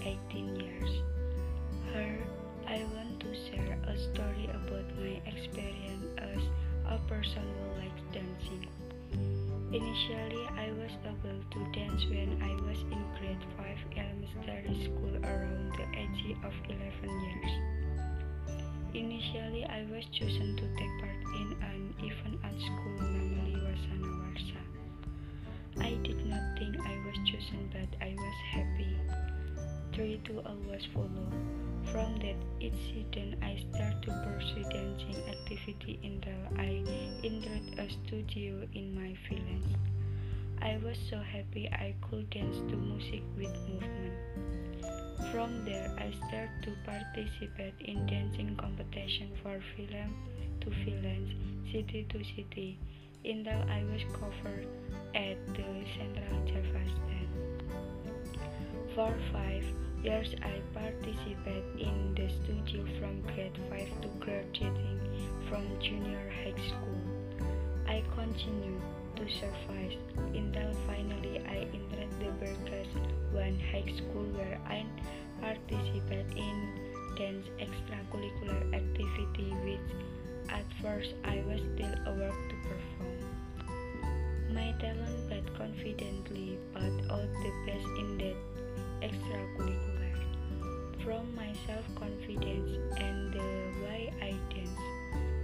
18 years. Here, I want to share a story about my experience as a person who likes dancing. Initially, I was able to dance when I was in grade 5 elementary school around the age of 11 years. Initially, I was chosen to take part in an event at school, namely Wasana Warsa. I did not think I was chosen, but I was happy Try to always follow. From that incident, I started to pursue dancing activity until I entered a studio in my village. I was so happy I could dance to music with movement. From there, I started to participate in dancing competition for film to village, city to city, until I was covered at the Central Java State. For five years, I participated in the studio from grade 5 to graduating from junior high school. I continued to survive until finally I entered the Berkas One High School where I participated in dance extracurricular activity which at first I was still aware to perform. My talent but confidently put out the best in that extracurricular. From my self-confidence and the way I dance,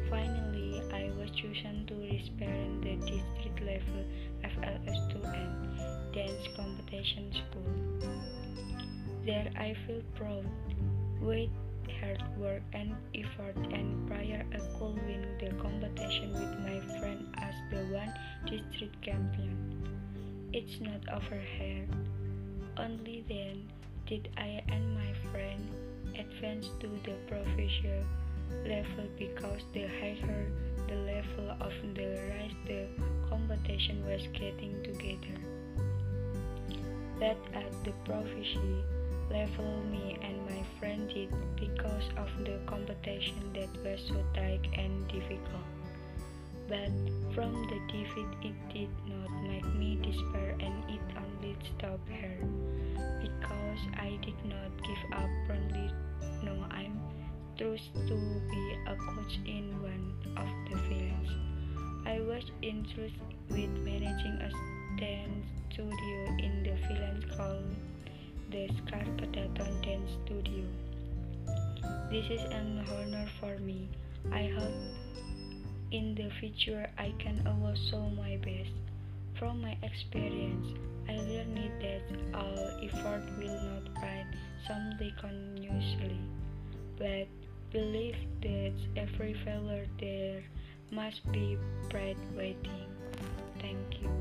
finally I was chosen to represent the district level FLS2 and dance competition school. There I feel proud. With hard work and effort and prior I could win the competition with my friend as the one district champion. It's not over here. Only then did I and my friend advance to the professional level because the higher the level of the rise the competition was getting together. But at the professional level me and my friend did because of the competition that was so tight and difficult. But from the defeat it did not make me despair and it only stopped her. Because I did not give up promptly no I'm trust to be a coach in one of the fields. I was interested with managing a dance studio in the village called the Scarpetaton Dance Studio. This is an honor for me. I hope in the future I can show my best. From my experience, I learned that all effort will not find something continuously, but believe that every failure there must be bright waiting. Thank you.